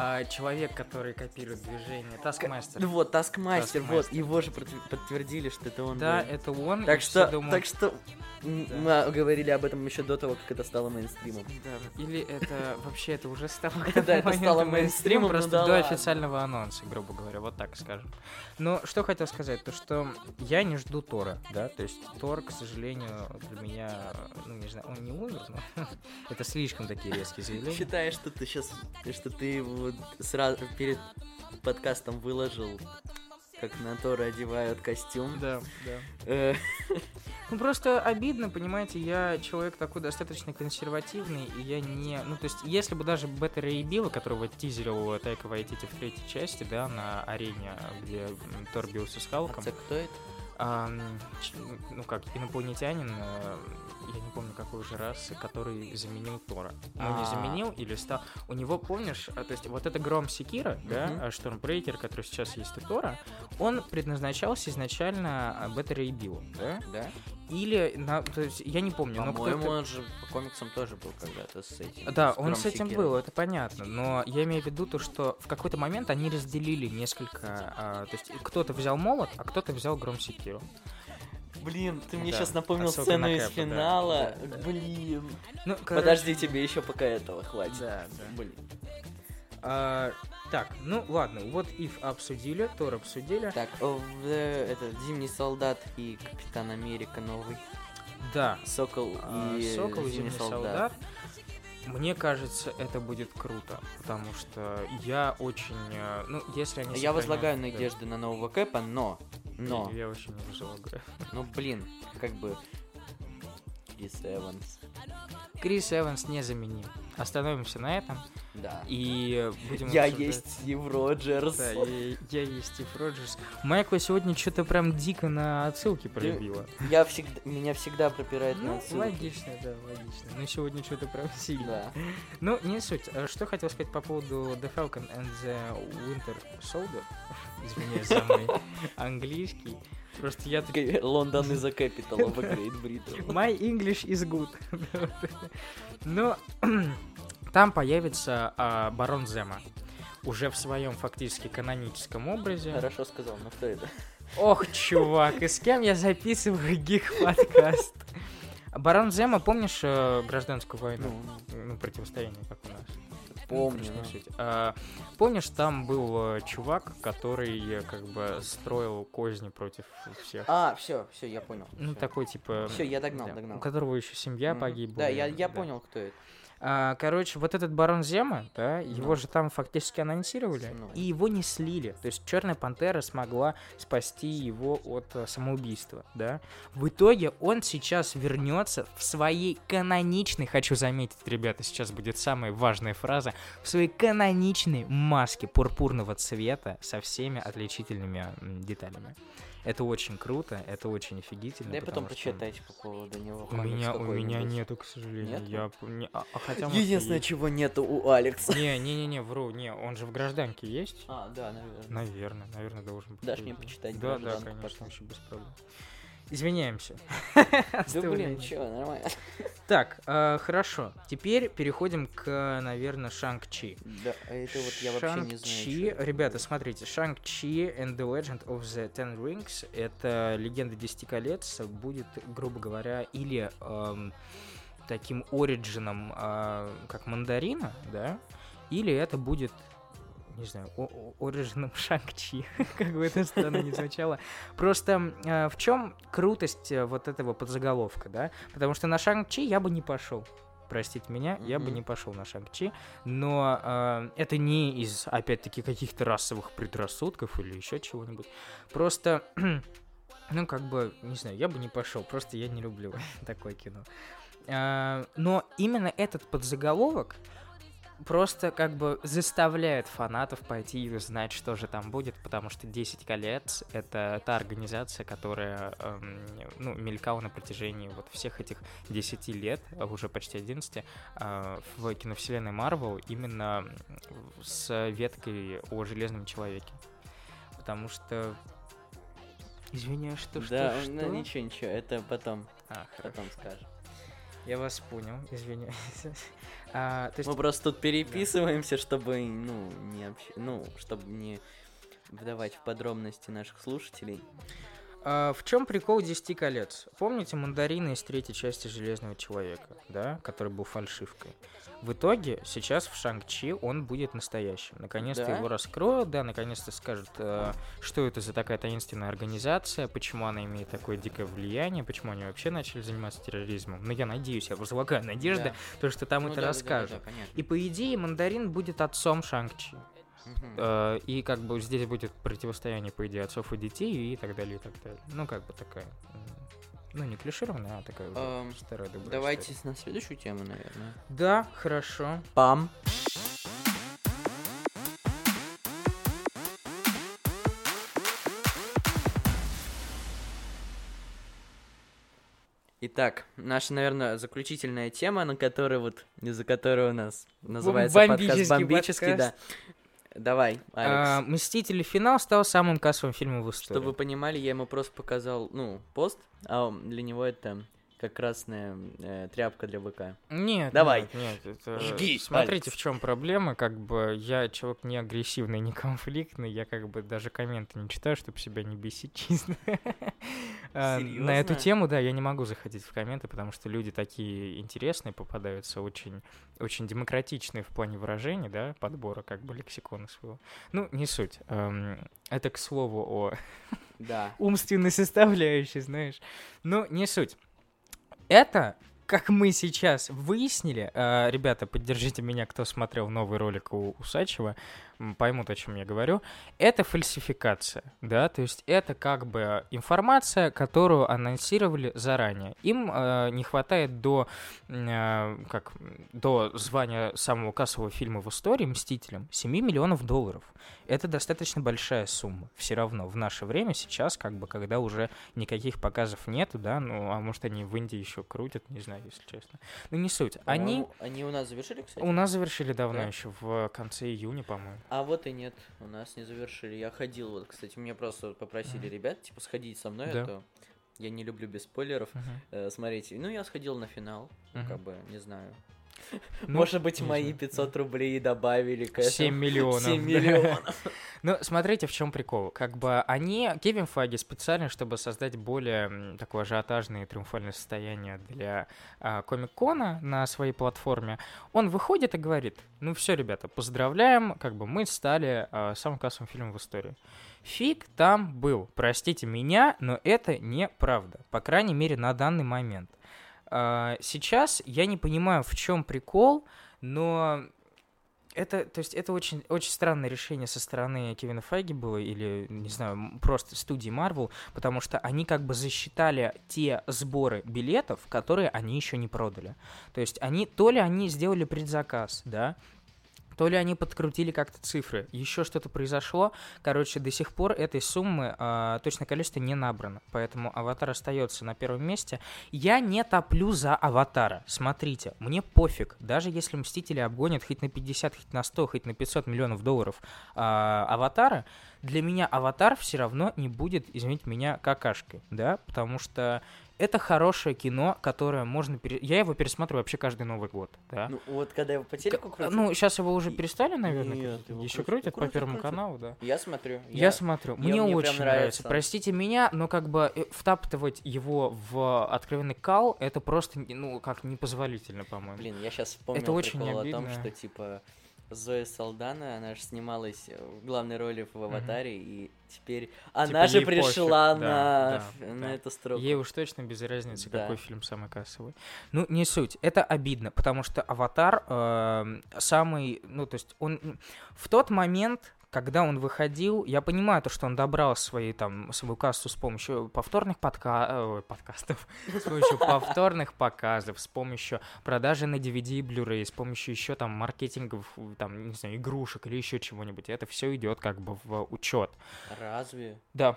А, человек, который копирует движение, Таскмастер. Ну вот, Таскмастер, вот, его же подтвердили, что это он. Да, был. это он. Так что, думают, так что Да. мы говорили об этом еще до того, как это стало мейнстримом. Да, или это вообще это уже стало Да, это стало мейнстримом, ну просто да до официального анонса, грубо говоря, вот так скажем. Но что хотел сказать, то что я не жду Тора, да, то есть Тор, к сожалению, для меня, ну не знаю, он не умер, но это слишком такие резкие заявления. Считаешь, что ты сейчас, что ты вот сразу перед подкастом выложил, как на Тора одевают костюм. Да, да. Э, Ну просто обидно, понимаете, я человек такой достаточно консервативный, и я не... Ну то есть, если бы даже Бета Рэй Билла, которого тизерил Тайка Вайтити в третьей части, да, на арене, где Тор бился с Халком, а кто это? Ну как, инопланетянин, э, я не помню какой уже расы, который заменил Тора. Ну не А. заменил или стал... У него, помнишь, а, то есть вот это Гром Секира, да, а, Штормбрейкер, который сейчас есть у Тора, он предназначался изначально Бета Рэй Биллу, да? Да? Или, на, то есть, я не помню, но По-моему, кто-то... он же по комиксам тоже был когда-то с этим. Да, с он с этим был, это понятно, но я имею в виду то, что в какой-то момент они разделили несколько, а, то есть кто-то взял молот, а кто-то взял гром секиру. Блин, ты мне Да, сейчас напомнил сцену на из да. финала. Да, да. Блин. Ну, Подожди, тебе еще пока этого хватит. Да, да. Блин. А, так, ну ладно, вот Ив обсудили, Тор обсудили. Так, о, э, этот Зимний солдат и Капитан Америка новый. Да, Сокол а, и Сокол и Зимний солдат. Мне кажется, это будет круто, потому что я очень, э, ну, если они Я возлагаю да. надежды на нового Кэпа, но, но, Я, я вообще не возлагаю. ну блин, как бы Крис Эванс, Крис Эванс незаменим. Остановимся на этом да. и будем Я обсуждать- есть Стив Роджерс. Да, я, я есть Стив Роджерс. Майкла сегодня что-то прям дико на отсылки пробило. Я всегда, меня всегда пропирает на Ну, отсылки. логично, да, логично. Но сегодня что-то прям сильно. Да. Ну, не суть. А Что хотел сказать по поводу The Falcon and the Winter Soldier? Извиняюсь за мой английский. Просто я. Лондон из-за Capital Great Britain. My English is good. Но там появится а, Барон Зема. Уже в своем фактически каноническом образе. Хорошо сказал, но кто это? Ох, чувак, и с кем я записываю гик-подкаст? Барон Зема, помнишь э, гражданскую войну? Ну, противостояние, как у нас. Помню. А, помнишь, там был э, чувак, который э, как бы строил козни против всех. А, все, все, я понял. ну, такой типа... Все, я догнал, да, догнал. У которого еще семья Мгм. погибла. Да, я, я да. понял, кто это. А, короче, вот этот барон Зема, да, его Ну. же там фактически анонсировали, Ну. и его не слили. То есть Черная пантера смогла спасти его от э, самоубийства, да. В итоге он сейчас вернется в своей каноничной, хочу заметить, ребята, сейчас будет самая важная фраза, в своей каноничной маске пурпурного цвета со всеми отличительными деталями. Это очень круто, это очень офигительно. Дай потом потому что почитайте по поводу него. У меня, у меня нету, к сожалению. Нету? Я, не- а, а хотя, может, Единственное, есть. чего нету у Алекса. Не, не, не, не, вру, не, он же в гражданке есть? А, да, наверное. Наверное, наверное, должен быть. Дашь мне почитать Да, да, конечно, вообще без проблем. Извиняемся. Да блин, чё, нормально. Так, э, хорошо. Теперь переходим к, наверное, Шанг-Чи. Да, а это вот я вообще не знаю. Шанг-Чи, это ребята, смотрите, Шанг-Чи and the Legend of the Ten Rings, это легенда Десяти колец, будет, грубо говоря, или эм, таким ориджином, э, как мандарина, да, или это будет не знаю, о- о- ориджином Шанг-Чи, как бы это странно не звучало. Просто э, в чем крутость э, вот этого подзаголовка, да? Потому что на Шанг-Чи я бы не пошел. Простите меня, я бы не пошел на Шанг-Чи, но э, это не из, опять-таки, каких-то расовых предрассудков или еще чего-нибудь. Просто, ну, как бы, не знаю, я бы не пошел, просто я не люблю такое кино. А, но именно этот подзаголовок просто как бы заставляет фанатов пойти и узнать, что же там будет, потому что 10 колец — это та организация, которая эм, ну, мелькала на протяжении вот всех этих 10 лет, а уже почти 11, э, в киновселенной Марвел именно с веткой о Железном Человеке. Потому что... Извиняюсь, что, Да, что, ну что? ничего, ничего, это потом, А, хорошо. потом скажем. Я вас понял, извиняюсь. А, то есть, Мы просто тут переписываемся, чтобы, ну, не общ... ну, чтобы не вдавать в подробности наших слушателей. А, в чем прикол 10 колец? Помните мандарины из третьей части Железного Человека, да, который был фальшивкой? В итоге сейчас в Шанг-Чи он будет настоящим. Наконец-то Да? его раскроют, да, наконец-то скажут, э, что это за такая таинственная организация, почему она имеет такое дикое влияние, почему они вообще начали заниматься терроризмом. Но я надеюсь, я возлагаю надежды, Да. то, что там Ну это да, да, да, расскажут. да, понятно. И по идее мандарин будет отцом Шанг-Чи. Э, И как бы здесь будет противостояние, по идее, отцов и детей и так далее, и так далее. Ну, как бы такая, ну, не клишированная, а такая уже Эм, старая добрая Давайте история. на следующую тему, наверное. Да, хорошо. Пам. Итак, наша, наверное, заключительная тема, на которой вот, из-за которой у нас называется подкаст Бомбический «Бомбический», да. Давай, А, Алекс. «Мстители. Финал» стал самым кассовым фильмом в истории. Чтобы вы понимали, я ему просто показал, ну, пост, а для него это как красная э, тряпка для ВК. Нет, Давай. нет, нет, это- Жги, Смотрите, Алекс. в чем проблема. Как бы я человек не агрессивный, не конфликтный. Я как бы даже комменты не читаю, чтобы себя не бесить честно. А, На эту тему, да, я не могу заходить в комменты, потому что люди такие интересные попадаются, очень, очень демократичные в плане выражений, да, подбора как бы лексикона своего. Ну, не суть. Эм, Это к слову о Да. умственной составляющей, знаешь. Но не суть. Это, как мы сейчас выяснили, э, ребята, поддержите меня, кто смотрел новый ролик у Усачева, поймут, о чем я говорю, это фальсификация, да, то есть это как бы информация, которую анонсировали заранее. Им э, не хватает до, э, как, до звания самого кассового фильма в истории «Мстителям» 7 миллионов долларов. Это достаточно большая сумма. Все равно в наше время сейчас, как бы, когда уже никаких показов нету, да, ну, а может они в Индии еще крутят, не знаю, если честно. Ну, не суть. Они Они у нас завершили, кстати? у нас завершили давно Да? еще, в конце июня, по-моему. А вот и нет, у нас не завершили. Я ходил, вот, кстати, меня просто попросили ребят, типа, сходить со мной, Да. а то я не люблю без спойлеров. Мгм. Э, смотрите, ну я сходил на финал, Мгм. как бы, не знаю. Ну, Может быть, мои знаю, 500 рублей добавили к этому. 7 миллионов. 7 да. миллионов. Ну, смотрите, в чем прикол. Как бы они, Кевин Фаги, специально, чтобы создать более такое ажиотажное и триумфальное состояние для а, Комик-Кона на своей платформе, он выходит и говорит, ну все, ребята, поздравляем, как бы мы стали а, самым кассовым фильмом в истории. Фиг там был, простите меня, но это неправда, по крайней мере, на данный момент. А, Сейчас я не понимаю, в чем прикол, но это, то есть, это очень, очень странное решение со стороны Кевина Файги было, или, не знаю, просто студии Marvel, потому что они как бы засчитали те сборы билетов, которые они еще не продали. То есть, они, то ли они сделали предзаказ, да, то ли они подкрутили как-то цифры, еще что-то произошло. Короче, до сих пор этой суммы а, точное количество не набрано, поэтому Аватар остается на первом месте. Я не топлю за Аватара. Смотрите, мне пофиг, даже если Мстители обгонят хоть на 50, хоть на 100, хоть на 500 миллионов долларов а, Аватара, для меня Аватар все равно не будет, извините меня, какашкой, да, потому что это хорошее кино, которое можно... пере- Я его пересматриваю вообще каждый Новый год, да. Ну, вот когда его по телеку крутят, Ну, сейчас его уже перестали, наверное, Нет, его еще крутят. крутят Ну, по крутят, Первому крутят. каналу, да. я смотрю. Я, смотрю, я- мне, мне прям очень нравится. нравится. Простите меня, но как бы э, втаптывать его в откровенный кал, это просто, ну, как непозволительно, по-моему. Блин, я сейчас вспомнил Это очень прикол о том, что, типа, Зоя Салдана, она же снималась в главной роли в «Аватаре», и теперь она же ей пофиг, пришла да, на, да, на да. эту строку. Ей уж точно без разницы, Да. какой фильм самый кассовый. Ну, не суть. Это обидно, потому что «Аватар» эм, самый... Ну, то есть он... В тот момент, когда он выходил, я понимаю то, что он добрал свои, там, свою кассу с помощью повторных подка... э, подкастов, с помощью повторных показов, с помощью продажи на DVD и Blu-ray, с помощью еще там маркетингов, там, не знаю, игрушек или еще чего-нибудь. Это все идет как бы в учет. Разве? Да.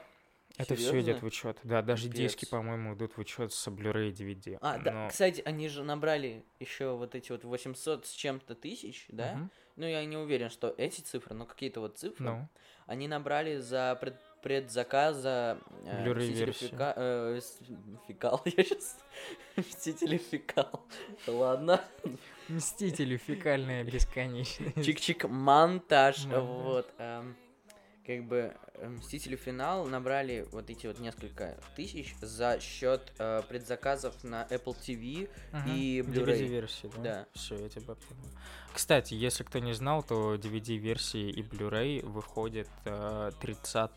Это все идет в учет. Да, даже Капец. диски, по-моему, идут в учет с Blu-ray и DVD. А, да, Но- кстати, они же набрали еще вот эти вот 800 с чем-то тысяч, да? Мгм. Ну, я не уверен, что эти цифры, но какие-то вот цифры. Ну, Они набрали за пред- предзаказа э, Blu-ray. Фека- э, Фекал, я сейчас... Мстители Фекал. Ладно. Мстители фекальная бесконечность. Чик-чик монтаж. Монтаж. Вот. эм, Как бы э, Мстители Финал набрали вот эти вот несколько тысяч за счет э, предзаказов на Apple TV. и Blu-ray. DVD-версии, да? Да. Все, я тебя понял. Кстати, если кто не знал, то DVD-версии и Blu-ray выходят э, 30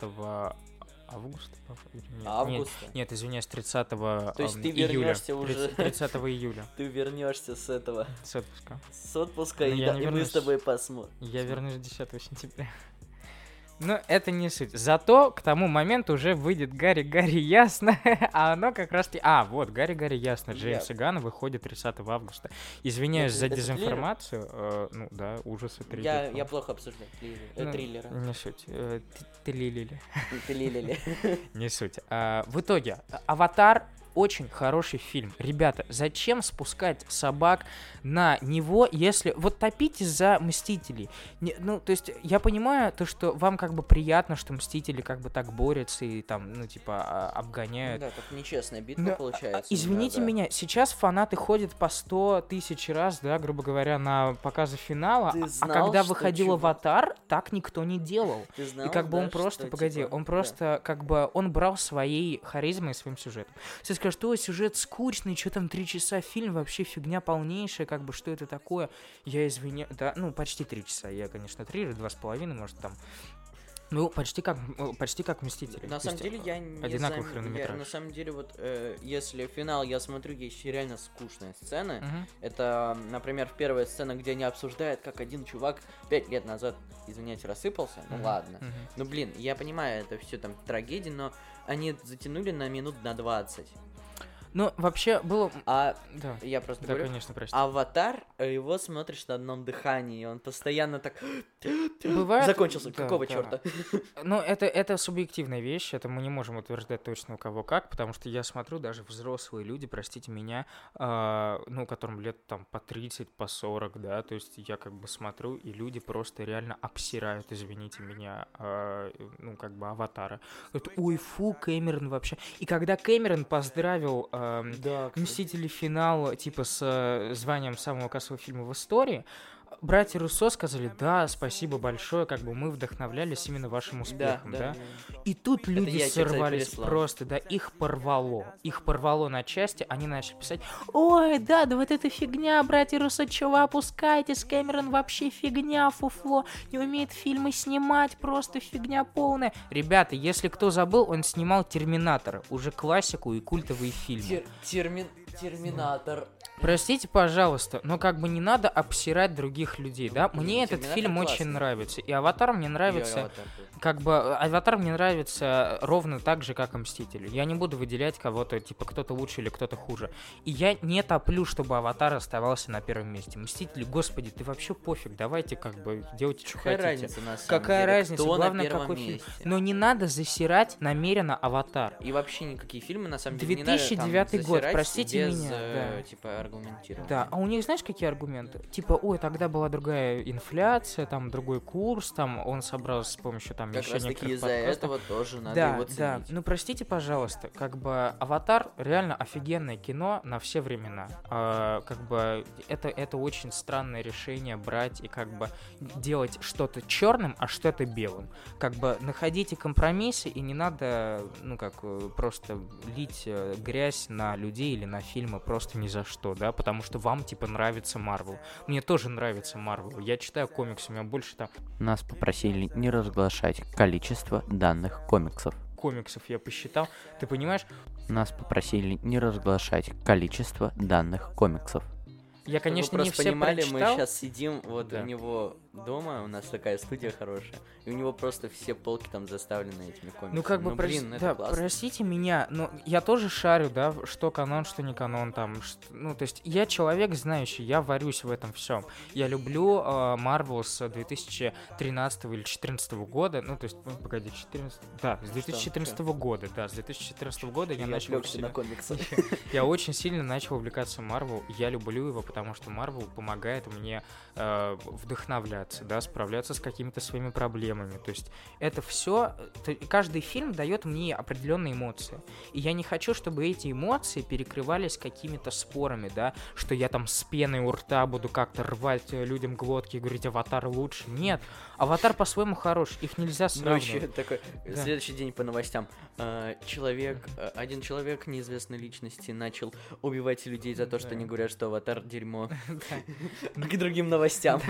августа. по- или нет? Нет, Августа. Извиняюсь, 30 То есть ты вернешься уже. 30 июля Ты вернешься с этого, с отпуска. с отпуска, Ну, и, да- мы с тобой посмотрим. Я вернусь 10 сентября. Но это не суть. Зато к тому моменту уже выйдет Гарри Гарри Ясно, а оно как раз... таки- А, вот, Гарри Гарри Ясно Джеймса Гана выходит 30 августа. Извиняюсь Это- за это триллер? дезинформацию. э, ну да, ужасы, триллер. Я, плохо обсуждаю триллеры. э, Ну, триллеры. Не суть. Э, Триллили. Триллили. Не суть. А, в итоге, Аватар очень хороший фильм. Ребята, зачем спускать собак на него, если... Вот топите за Мстителей. Не- ну, то есть, я понимаю то, что вам как бы приятно, что Мстители как бы так борются и там, ну, типа, а, обгоняют. Да, как нечестная битва Но, а, получается. Извините немного. меня, сейчас фанаты ходят по 100 тысяч раз, да, грубо говоря, на показы финала, Ты а- а знал, когда выходил чувак- Аватар, так никто не делал. Ты знал, И как бы он да, просто, что, погоди, типа, он да. просто, как бы, он брал своей харизмой и своим сюжетом. Скажут, что сюжет скучный, что там три часа фильм, вообще фигня полнейшая, как бы, что это такое? Я извиняюсь, да, ну, почти три часа, я, конечно, три или два с половиной, может, там. Ну, почти как, э, почти как Мстители. На самом деле я не одинаковый зам- я-. На самом деле вот э, если финал я смотрю, есть реально скучные сцены. Мгм. Это, например, первая сцена, где они обсуждают, как один чувак пять лет назад, извиняюсь, рассыпался. Ну Мгм. ладно. Мгм. Ну блин, я понимаю, это все там трагедия, но они затянули на минут на 20. Ну, вообще, было... А Да, я просто да, говорю, конечно, прости. Аватар, э, его смотришь на одном дыхании, и он постоянно так Бывает- закончился. да, Какого да. черта? Ну, это, это субъективная вещь, это мы не можем утверждать точно у кого как, потому что я смотрю, даже взрослые люди, простите меня, а, ну, которым лет там по 30, по 40, да, то есть я как бы смотрю, и люди просто реально обсирают, извините меня, а, ну, как бы аватара. Говорят, ой, фу, Кэмерон вообще. И когда Кэмерон поздравил ам, Да, Мстители. Финал, типа, с э, званием самого кассового фильма в истории, братья Руссо сказали, да, спасибо большое, как бы мы вдохновлялись именно вашим Да, успехом, да. да. И тут люди я кстати, сорвались переслал. просто, да, их порвало. Их порвало на части, они начали писать, ой, да, да вот эта фигня, братья Руссо, вы опускаетесь, Кэмерон вообще фигня, фуфло, не умеет фильмы снимать, просто фигня полная. Ребята, если кто забыл, он снимал Терминатора, уже классику и культовые фильмы. Тер- термин- Терминатор. Простите, пожалуйста, но как бы не надо обсирать других людей, да? Мне этот фильм очень нравится, и Аватар мне нравится, как бы э, Аватар мне нравится ровно так же, как и Мстители. Я не буду выделять кого-то, типа кто-то лучше или кто-то хуже. И я не топлю, чтобы Аватар оставался на первом месте. Мстители, господи, ты вообще пофиг, давайте как бы делайте, что Какая хотите. разница на самом Какая деле, разница? кто Главное, на какой фильм. месте. Но не надо засирать намеренно Аватар. И вообще никакие фильмы, на самом деле, не надо там 2009 год, засирать простите без, меня, э, да. типа, аргументирования. Да, а у них знаешь какие аргументы? Типа, ой, тогда была другая инфляция, там другой курс, там он собрал с помощью там Как еще раз некоторых из-за этого тоже надо да, его да. ценить. Ну простите, пожалуйста, как бы Аватар реально офигенное кино на все времена. А, как бы это это очень странное решение брать и как бы делать что-то черным, а что-то белым. Как бы находите компромиссы и не надо, ну как э, просто лить э, грязь на людей или на фильмы просто ни за что, да, потому что вам типа нравится Марвел. Мне тоже нравится Марвел. Я читаю комиксы, у меня больше там Нас попросили не разглашать количество данных комиксов. комиксов я посчитал. Ты понимаешь? Нас попросили не разглашать количество данных комиксов. Я, конечно, Чтобы вы не все понимали, прочитал. мы сейчас сидим, вот Да. у него дома, у нас такая студия хорошая, и у него просто все полки там заставлены этими комиксами. Ну, как бы, прос- блин, это да, классно. простите меня, но я тоже шарю, да, что канон, что не канон, там, ш- ну, то есть я человек знающий, я варюсь в этом всем. Я люблю Марвел с 2013 или 2014 года, ну, то есть, ну, погоди, 14, да, с 2014 года, да, с 2014 года я, Я начал сильно-. Я очень сильно начал увлекаться Марвел. Я люблю его, потому что Марвел помогает мне э, вдохновляться. Справляться, да, справляться с какими-то своими проблемами. То есть это все, каждый фильм дает мне определенные эмоции. И я не хочу, чтобы эти эмоции перекрывались какими-то спорами, да, что я там с пеной у рта буду как-то рвать людям глотки и говорить, аватар лучше. Нет, аватар по-своему хорош, их нельзя сравнивать. Ну, еще такой, да. следующий день по новостям. Э, человек, э, один человек неизвестной личности начал убивать людей за то, что они говорят, что аватар дерьмо. К другим новостям.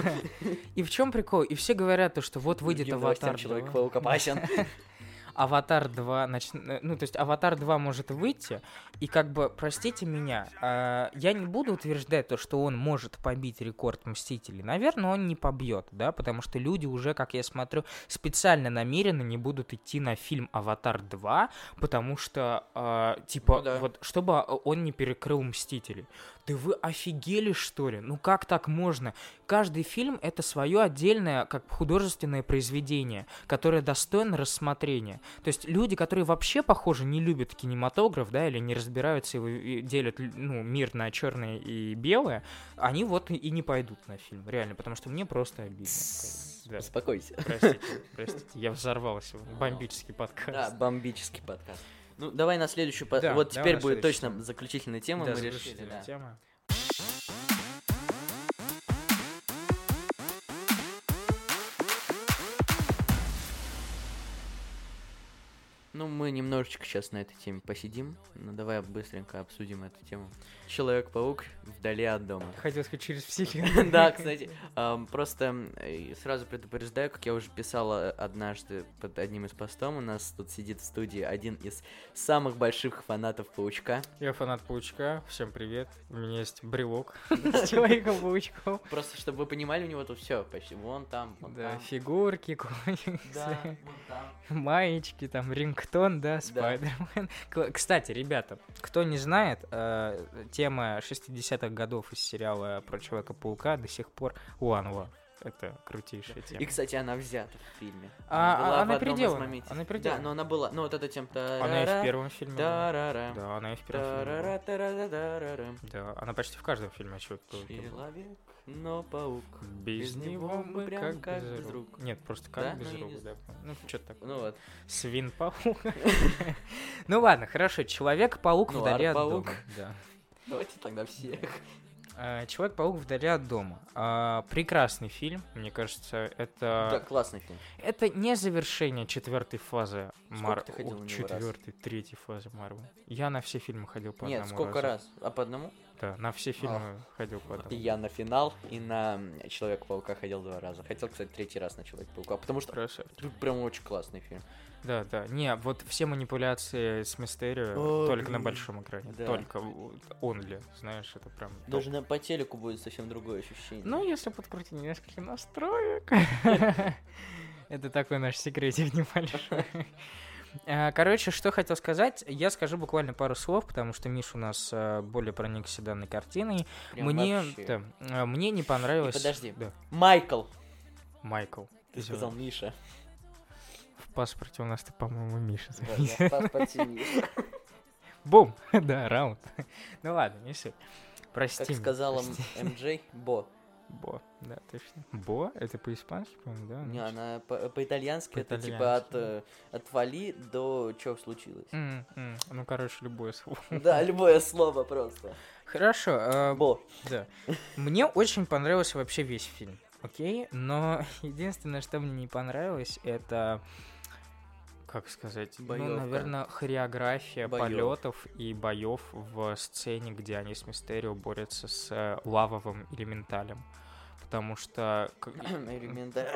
И в чем прикол? И все говорят то, что вот выйдет аватар. Человек-паук опасен. Аватар 2, нач... Ну, то есть Аватар 2 может выйти, и как бы, простите меня, э, я не буду утверждать то, что он может побить рекорд Мстителей. Наверное, он не побьет, да, потому что люди уже, как я смотрю, специально намеренно не будут идти на фильм Аватар 2, потому что, э, типа, ну, да. вот, чтобы он не перекрыл Мстителей. Да вы офигели, что ли? Ну как так можно? Каждый фильм это свое отдельное, как художественное произведение, которое достойно рассмотрения. То есть люди, которые вообще, похоже, не любят кинематограф, да, или не разбираются и делят ну, мир на черное и белое, они вот и не пойдут на фильм, реально, потому что мне просто обидно. Да. Успокойся. Простите, простите, я взорвался. Бомбический подкаст. Да, бомбический подкаст. Ну, давай на следующую. Да, вот теперь будет точно заключительная тема. Да, мы решили. Да. Тема. Ну, мы немножечко сейчас на этой теме посидим. Ну, давай быстренько обсудим эту тему. Человек-паук вдали от дома. Хотел сказать, через вселенную. Да, кстати. Просто сразу предупреждаю, как я уже писал однажды под одним из постов, у нас тут сидит в студии один из самых больших фанатов Паучка. Я фанат Паучка, всем привет. У меня есть брелок с Человеком-паучком. Просто, чтобы вы понимали, у него тут все почти. Вон там, вон Да, фигурки, комиксы, маечки, там, ринг Рингтон, да, Спайдермен. Да. Кстати, ребята, кто не знает, э, тема 60-х годов из сериала про Человека-паука до сих пор One Love. Это крутейшая тема. И, кстати, она взята в фильме. А, она, была она переделана. Она переделана. Да, но она была, ну вот эта тема... Она и в первом фильме. Да, она и в первом фильме. Да, она почти в каждом фильме Человек, но паук. Без, него мы прям как без рук. Нет, просто как без рук, да. Ну, что-то такое. Ну вот. Свин-паук. Ну ладно, хорошо. Человек-паук ну, вдали от дома. Давайте тогда всех. Э, Человек-паук вдали от дома. А, прекрасный фильм, мне кажется, это... Да, классный фильм. Это не завершение четвертой фазы Марвел. Четвертой, третьей фазы Марвел. Я на все фильмы ходил по Нет, одному сколько раз? А по одному? Да, на все фильмы а. ходил по одному. Я на финал и на Человека-паука ходил два раза. Хотел, кстати, третий раз на Человека-паука, потому что Красавчик. тут прям очень классный фильм. Да, да. Не, вот все манипуляции с Мистерио только на большом экране. Да. Только only, знаешь, это прям... Даже на, по телеку будет совсем другое ощущение. Ну, если подкрутить несколько настроек. Это такой наш секретик небольшой. А, короче, что хотел сказать, я скажу буквально пару слов, потому что Миш у нас а, более проникся данной картиной. Прям мне, да, а, мне не понравилось. И подожди. Да. Майкл. Майкл. Ты сказал Миша паспорте у нас-то, по-моему, Миша. Да, в паспорте Миша. Бум! да, раунд. ну ладно, не суть. Прости. Как сказала МД, Бо. Бо, да, точно. Бо? Это по-испански, по-моему, да? Не, она по-итальянски, это типа от, э, от вали до чего случилось. Ну, короче, любое слово. да, любое слово просто. Хорошо. Э, Бо. Да. Мне очень понравился вообще весь фильм, окей? Но единственное, что мне не понравилось, это как сказать, Боёвка. ну, наверное, хореография Боёв. полетов и боев в сцене, где они с Мистерио борются с э, лавовым элементалем. Потому что... Элементаль.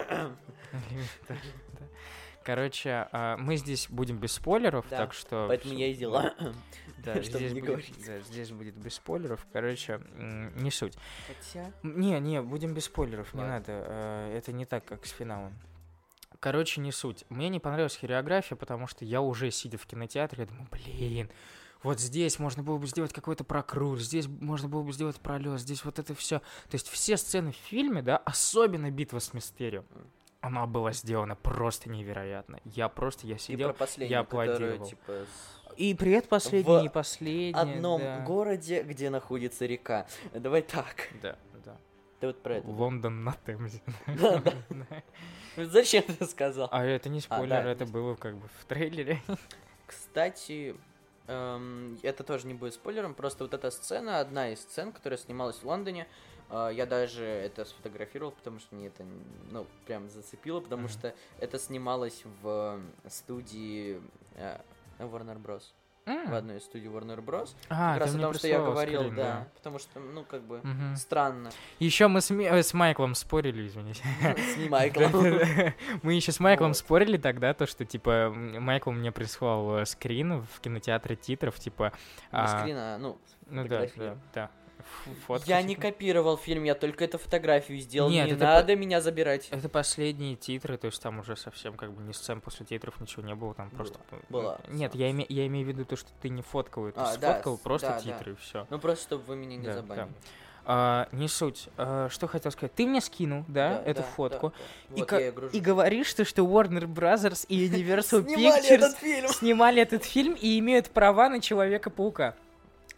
Короче, а, мы здесь будем без спойлеров, да, так что... Поэтому я и дела. Да, здесь, будет, да, здесь будет без спойлеров. Короче, не суть. Хотя... Не, не, будем без спойлеров, Ладно. не надо. Э, это не так, как с финалом. Короче, не суть. Мне не понравилась хореография, потому что я уже, сидя в кинотеатре, я думаю, блин, вот здесь можно было бы сделать какой-то прокрут, здесь можно было бы сделать пролет, здесь вот это все. То есть все сцены в фильме, да, особенно битва с Мистерио, она была сделана просто невероятно. Я просто, я сидел, я аплодировал. Типа. И и последний. В одном да. городе, где находится река. Давай так. Да, да. Ты вот про это. Лондон на Темзе. Зачем ты сказал? А это не спойлер, да, это не было как бы в трейлере. Кстати, эм, это тоже не будет спойлером, просто вот эта сцена, одна из сцен, которая снималась в Лондоне, э, я даже это сфотографировал, потому что мне это, ну, прям зацепило, потому Мгм. что это снималось в студии э, Warner Bros. В одной из студий Warner Bros. А, как раз о том, что я говорил, скрин, да. Потому что, ну, как бы, Мгм. странно. Еще мы с, Ми- э, с Майклом спорили, извините. С Майклом. Мы еще с Майклом спорили тогда, то, что, типа, Майкл мне прислал э, скрин в кинотеатре титров, типа... А, скрин, а, ну, Ну да, да, да. Ф- фотку, Я не копировал фильм, я только эту фотографию сделал. Нет, не это надо меня забирать. Это последние титры, то есть там уже совсем как бы не сцен после титров, ничего не было, там просто... Было. Нет, я, име- я имею в виду то, что ты не фоткал это, А, да, сфоткал с- просто да, да. титры, и все. Ну, просто, чтобы вы меня не Да, да. забанили. А, не суть. А, что хотел сказать? Ты мне скинул, да, эту да, фотку. да, да. И, Вот я и говоришь, ты, что Warner Brothers и Universal Pictures снимали этот фильм и имеют права на Человека-паука.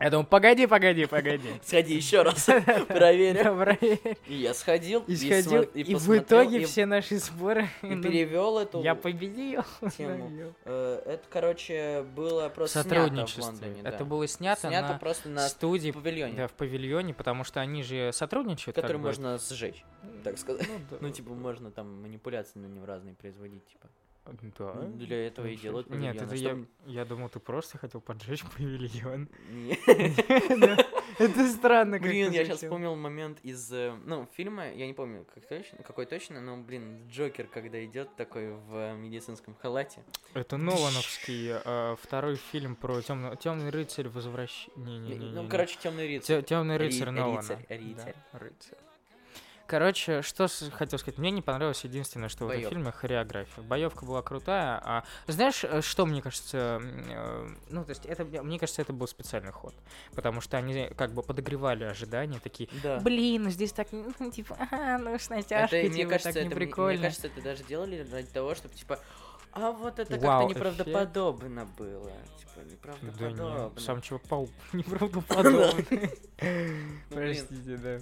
Я думаю, погоди, погоди, погоди. Сходи еще раз, проверь. И я сходил, И и, сходил, и в итоге все наши споры... и ну, перевел эту Я победил. Э, Это, короче, было В просто снято в. Лондоне. Это было снято, Снято на просто на студии павильоне, Да, в павильоне, потому что они же сотрудничают. который можно сжечь, так сказать. Ну, да. Ну, типа, можно там манипуляции на нем разные производить, типа. Да. Для этого и делают себе. Нет, павильоны, это я, я думал, ты просто хотел поджечь павильон. Это странно. как Блин, я сейчас вспомнил момент из, э, ну, фильма, я не помню, как точно, какой точно, но, блин, Джокер, когда идет такой в э, медицинском халате. Это Нолановский э, второй фильм про темный темный рыцарь возвращение. Ну, короче, темный рыцарь. Темный рыцарь Нолана. рыцарь, рыцарь. Да. Короче, что хотел сказать? Мне не понравилось единственное, что в этом фильме хореография. Боевка была крутая, а знаешь, э, что мне кажется, э, ну то есть это мне кажется это был специальный ход, потому что они как бы подогревали ожидания, такие, Да. блин, ну здесь так, ну типа, ага, ну с натяжкой, Это, мне типа, кажется, так это, не мне- прикольно. мне кажется, это даже делали ради того, чтобы, типа, а вот это Вау, как-то эффект. неправдоподобно было. Типа, Да неправдоподобно. не, сам Человек-паук неправдоподобный. Ну, блин. Простите, да.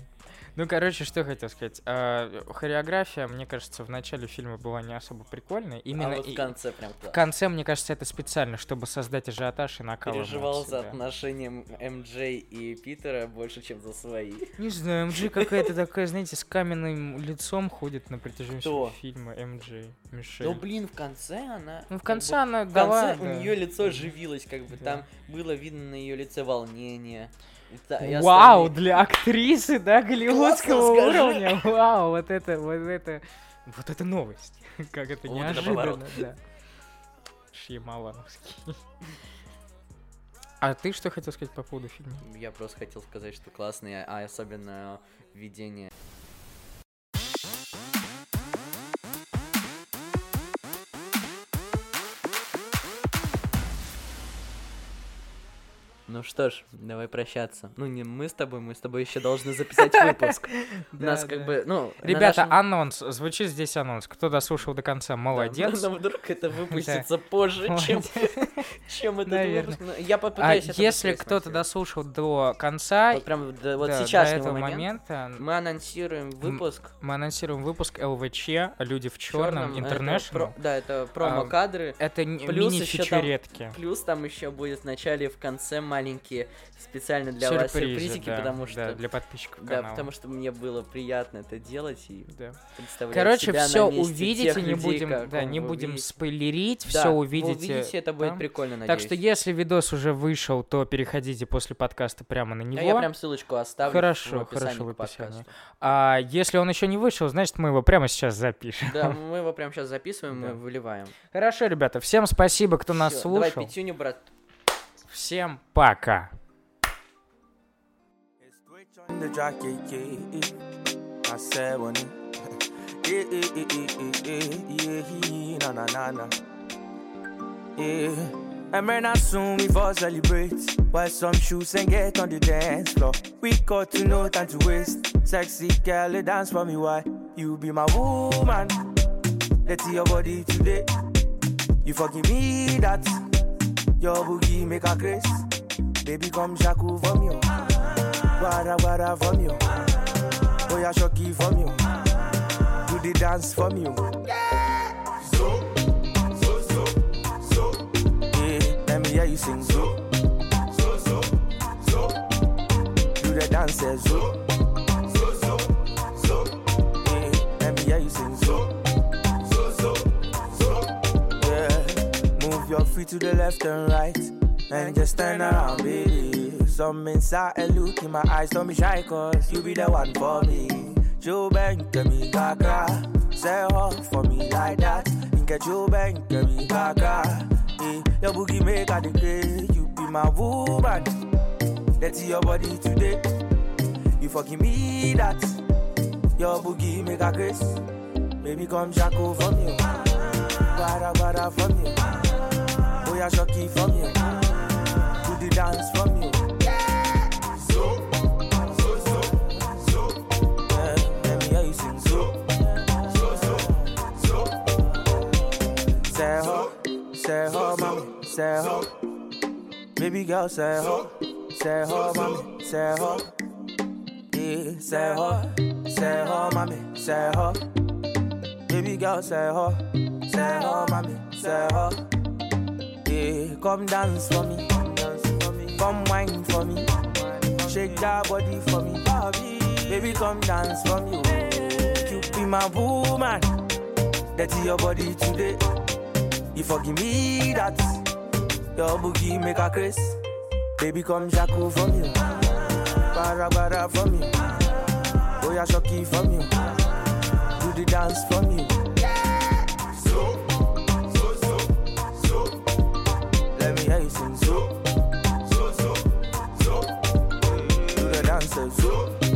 Ну, короче, что хотел сказать. А, хореография, мне кажется, в начале фильма была не особо прикольной. Именно а вот и- в конце прям в класс. конце, мне кажется, это специально, чтобы создать ажиотаж и накал Переживал за да. отношения МД и Питера больше, чем за свои. Не знаю, МД какая-то такая, знаете, с каменным лицом ходит на протяжении всего фильма. МД, Мишель. Ну, блин, в конце она... Ну, в конце она В конце у да. нее лицо живилось, как бы Да. там было видно на ее лице волнение. И Вау, остальные- для актрисы, да, голливудского Классно, скажи. уровня. Вау, вот это, вот это, вот это новость. Как это Вот неожиданно, да. Шьямалановский. А ты что хотел сказать по поводу фильма? Я просто хотел сказать, что классный, а особенно введение. Ну что ж, давай прощаться. Ну не мы с тобой, мы с тобой еще должны записать выпуск. У нас как бы, ну... Ребята, анонс, звучит здесь анонс. Кто дослушал до конца, молодец. Но вдруг это выпустится позже, чем, этот выпуск. Ну, Я А попытаюсь если кто-то дослушал до конца, Вот прям до- вот сейчас этого момента, мы анонсируем выпуск. мы анонсируем выпуск ЛВЧ «Люди в черном», про- Да, это промо-кадры. Это мини-фичуретки. Плюс там еще будет в начале и в конце маленькие специально для вас Сюрпризы, сюрпризики, да, потому да, что... для подписчиков Да, канала. потому что мне было приятно это делать и Да. представлять Короче, себя все на месте увидите, тех не людей, будем, как да, не будем увидите. спойлерить, Да, все вы увидите. увидите, это будет там. прикольно, Так надеюсь. что если видос уже вышел, то переходите после подкаста прямо на Да, него. я прям ссылочку оставлю Хорошо, в описании хорошо, в описании. А если он еще не вышел, значит мы его прямо сейчас запишем. Да, мы его прямо сейчас записываем, Да. мы выливаем. Хорошо, ребята, всем спасибо, кто нас Всё, Давай слушал. пятюню, брат. Всем пока. It's Twitch on the track, yeah, yeah. I said one. Yeah, yeah, yeah, yeah, yeah, yeah, na na na na. Yeah. And man, I soon we for celebrate. Wear some shoes and get on the dance floor. We got to no time to waste. Sexy girl, you dance for me, why? You be my woman. Let's see your body today. You forgive me that. Your boogie make a grace. Baby, come shaku from you. Guara, guara from you. Oh yeah, shocky from you. Do the dance from you. Yeah, let me hear you sing so. So, so, so. Do the dance eh, so. Move your feet to the left and right. And just turn around, baby. Some inside and look in my eyes, don't be shy, cause you be the one for me. Joe bang to me, kaka. Say off for me like that. In Get bang to me, kaka. Eh, your boogie make a decay. You be my woman. That's your body today. You fucking me that. Your boogie make a grace. Baby, come shackle from you. Bada bada from you. Yeah, shocky from you. Do the dance from you. Yeah, let me hear you sing so. Say ho, say ho, mommy, say ho. Baby girl, say ho, say ho, mommy, say ho. Yeah, say ho, say ho, mommy, say ho. Baby girl, say ho, say ho, mommy, say ho. Yeah, come dance for me, come wine for me, shake that body for me, baby, come dance for me. oh. You be my woman, that's your body today. You forgive me that. Your boogie make a craze, baby, come shackle from oh. you, para para from oh. you, oh. Yeah, shocky from oh. you, do the dance you. Me so so so so Do the dancers. Zo.